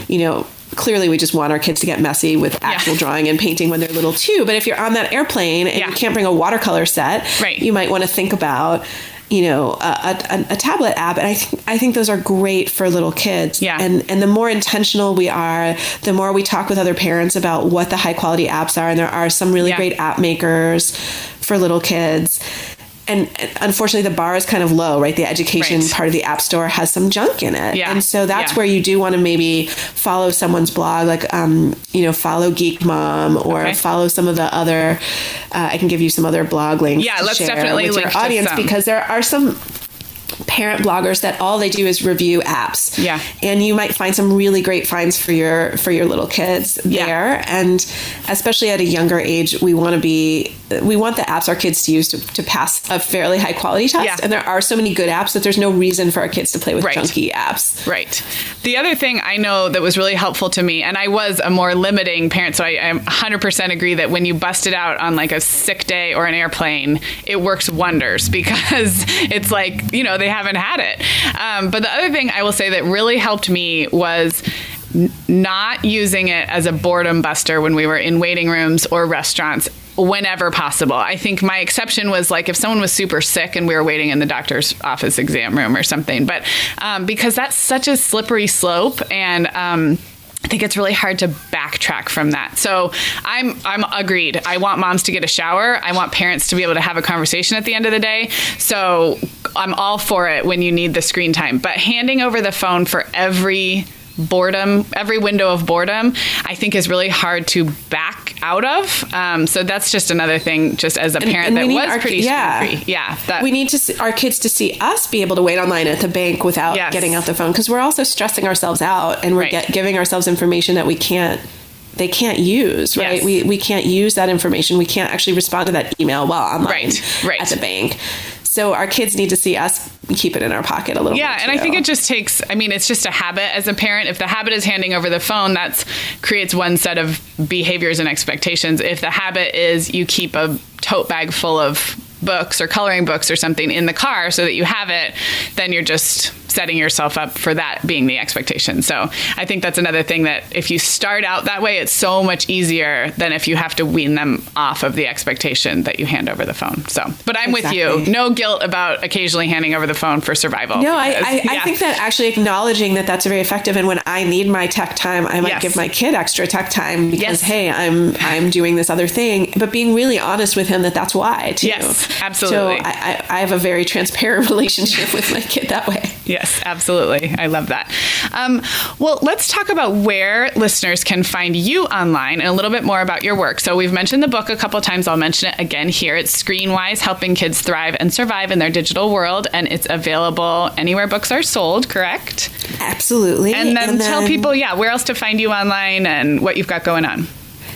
you know, clearly we just want our kids to get messy with actual yeah. drawing and painting when they're little too. But if you're on that airplane and yeah. you can't bring a watercolor set, right. you might want to think about you know a, a, a, tablet app and I think I think those are great for little kids. Yeah. And and the more intentional we are the more we talk with other parents about what the high quality apps are and there are some really yeah. great app makers for little kids and unfortunately the bar is kind of low right the education right. part of the app store has some junk in it yeah. and so that's yeah. where you do want to maybe follow someone's blog like um, you know follow geek mom or okay. follow some of the other uh, i can give you some other blog links yeah let's definitely with your audience because there are some parent bloggers that all they do is review apps. Yeah. And you might find some really great finds for your for your little kids there. Yeah. And especially at a younger age, we want to be we want the apps our kids to use to, to pass a fairly high quality test. Yeah. And there are so many good apps that there's no reason for our kids to play with right. junky apps. Right. The other thing I know that was really helpful to me, and I was a more limiting parent, so I, I 100% agree that when you bust it out on like a sick day or an airplane, it works wonders because it's like, you know, they haven't had it. Um, but the other thing I will say that really helped me was not using it as a boredom buster when we were in waiting rooms or restaurants whenever possible. I think my exception was like if someone was super sick and we were waiting in the doctor's office exam room or something. But um, because that's such a slippery slope and um, I think it's really hard to backtrack from that. So I'm I'm agreed. I want moms to get a shower. I want parents to be able to have a conversation at the end of the day. So I'm all for it when you need the screen time. But handing over the phone for every boredom, every window of boredom, I think is really hard to back out of. Um, so that's just another thing, just as a parent and, and that was our, pretty yeah. free. Yeah, that, we need to see, our kids to see us be able to wait online at the bank without yes. getting out the phone because we're also stressing ourselves out and we're right. get, giving ourselves information that we can't they can't use, right? Yes. We, we can't use that information. We can't actually respond to that email while online right. Right. at the bank. So our kids need to see us keep it in our pocket a little bit. yeah, and I think it just takes, I mean, it's just a habit as a parent. If the habit is handing over the phone, that's creates one set of behaviors and expectations. If the habit is you keep a tote bag full of books or coloring books or something in the car so that you have it, then you're just setting yourself up for that being the expectation. So I think that's another thing that if you start out that way, it's so much easier than if you have to wean them off of the expectation that you hand over the phone. So, but I'm exactly. with you. No guilt about occasionally handing over the phone for survival. No, because, I, I, yeah. I, think that actually acknowledging that that's very effective. And when I need my tech time, I might yes. give my kid extra tech time because, yes. hey, I'm, I'm doing this other thing, but being really honest with him that that's why too. Yes, absolutely. So I, I have a very transparent relationship with my kid that way. Yes, absolutely. I love that. Um, well, let's talk about where listeners can find you online and a little bit more about your work. So, we've mentioned the book a couple times. I'll mention it again here. It's Screenwise Helping Kids Thrive and Survive in Their Digital World, and it's available anywhere books are sold, correct? Absolutely. And then, and then tell people, yeah, where else to find you online and what you've got going on.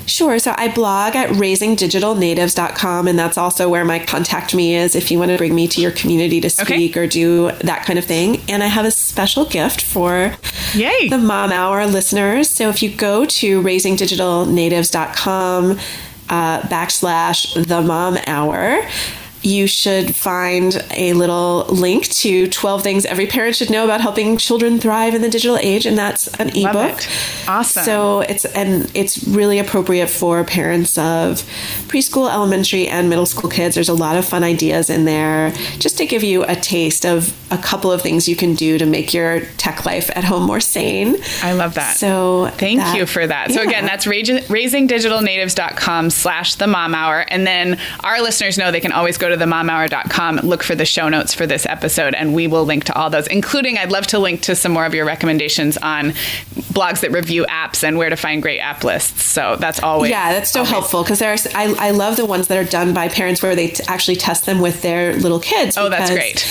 Sure. So I blog at raisingdigitalnatives.com, and that's also where my contact me is if you want to bring me to your community to speak okay. or do that kind of thing. And I have a special gift for Yay. the Mom Hour listeners. So if you go to raisingdigitalnatives.com uh, backslash the Mom Hour, you should find a little link to 12 things every parent should know about helping children thrive in the digital age, and that's an ebook. Awesome. So it's and it's really appropriate for parents of preschool, elementary, and middle school kids. There's a lot of fun ideas in there, just to give you a taste of a couple of things you can do to make your tech life at home more sane. I love that. So thank that- you for that. So yeah. again, that's raising, raisingdigitalnatives.com slash the mom hour. And then our listeners know they can always go to the momhour.com, look for the show notes for this episode, and we will link to all those, including I'd love to link to some more of your recommendations on blogs that review apps and where to find great app lists. So that's always Yeah, that's so always- helpful because there's I, I love the ones that are done by parents where they t- actually test them with their little kids. Oh, that's great.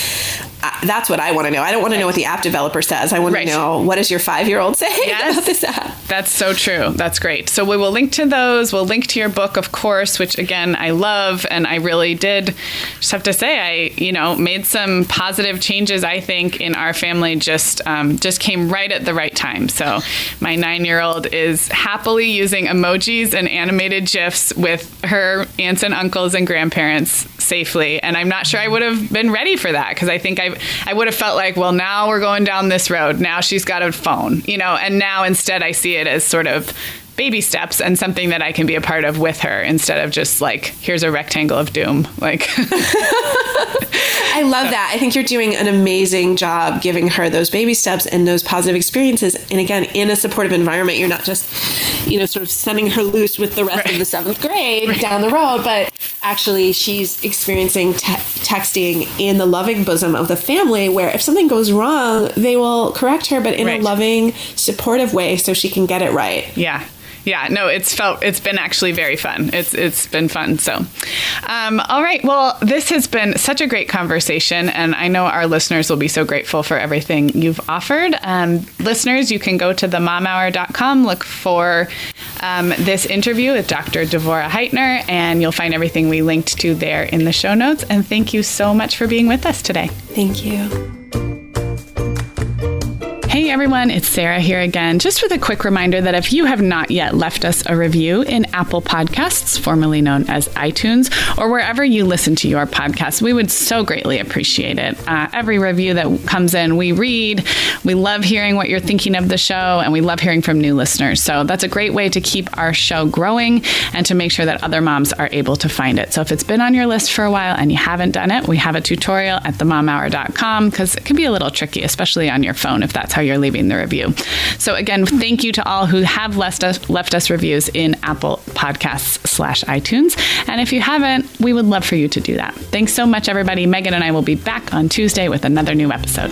That's what I want to know. I don't want to know what the app developer says. I want Right. to know what does your five year old say Yes. about this app. That's so true. That's great. So we will link to those. We'll link to your book, of course, which again I love, and I really did. Just have to say, I you know made some positive changes. I think in our family just um, just came right at the right time. So my nine year old is happily using emojis and animated gifs with her aunts and uncles and grandparents safely, and I'm not sure I would have been ready for that because I think I would have felt like, well, now we're going down this road. Now she's got a phone, you know, and now instead I see it as sort of baby steps and something that I can be a part of with her instead of just like here's a rectangle of doom like I love that. I think you're doing an amazing job giving her those baby steps and those positive experiences. And again, in a supportive environment, you're not just, you know, sort of sending her loose with the rest of the seventh grade down the road, but actually she's experiencing te- texting in the loving bosom of the family where if something goes wrong, they will correct her, but in Right. a loving, supportive way so she can get it right. yeah yeah no it's felt it's been actually very fun. It's it's been fun so um, all right well this has been such a great conversation and i know our listeners will be so grateful for everything you've offered. Um, listeners you can go to themomhour.com look for um, this interview with dr devorah heitner and you'll find everything we linked to there in the show notes and thank you so much for being with us today. Thank you. Hey everyone, it's Sarah here again, just with a quick reminder that if you have not yet left us a review in Apple Podcasts, formerly known as iTunes, or wherever you listen to your podcasts, we would so greatly appreciate it. Uh, every review that comes in, we read. We love hearing what you're thinking of the show, and we love hearing from new listeners. So that's a great way to keep our show growing and to make sure that other moms are able to find it. So if it's been on your list for a while and you haven't done it, we have a tutorial at themomhour.com because it can be a little tricky, especially on your phone if that's how you're leaving the review. So again, thank you to all who have left us left us reviews in Apple Podcasts slash iTunes. And if you haven't, we would love for you to do that. Thanks so much, everybody. Meagan and I will be back on Tuesday with another new episode.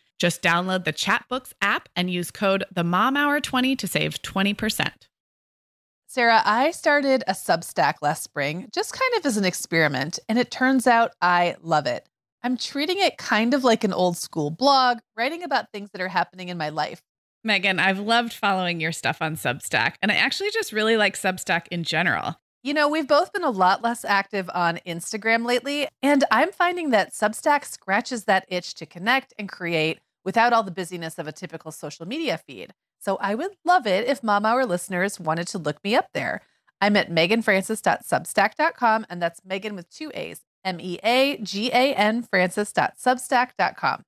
Just download the Chatbooks app and use code the Mom Hour 20 to save 20%. Sarah, I started a Substack last spring, just kind of as an experiment, and it turns out I love it. I'm treating it kind of like an old school blog, writing about things that are happening in my life. Meagan, I've loved following your stuff on Substack, and I actually just really like Substack in general. You know, we've both been a lot less active on Instagram lately, and I'm finding that Substack scratches that itch to connect and create without all the busyness of a typical social media feed. So I would love it if Mom Hour listeners wanted to look me up there. I'm at meaganfrancis.substack.com, and that's Meagan with two A's, M E A G A N Francis.substack.com.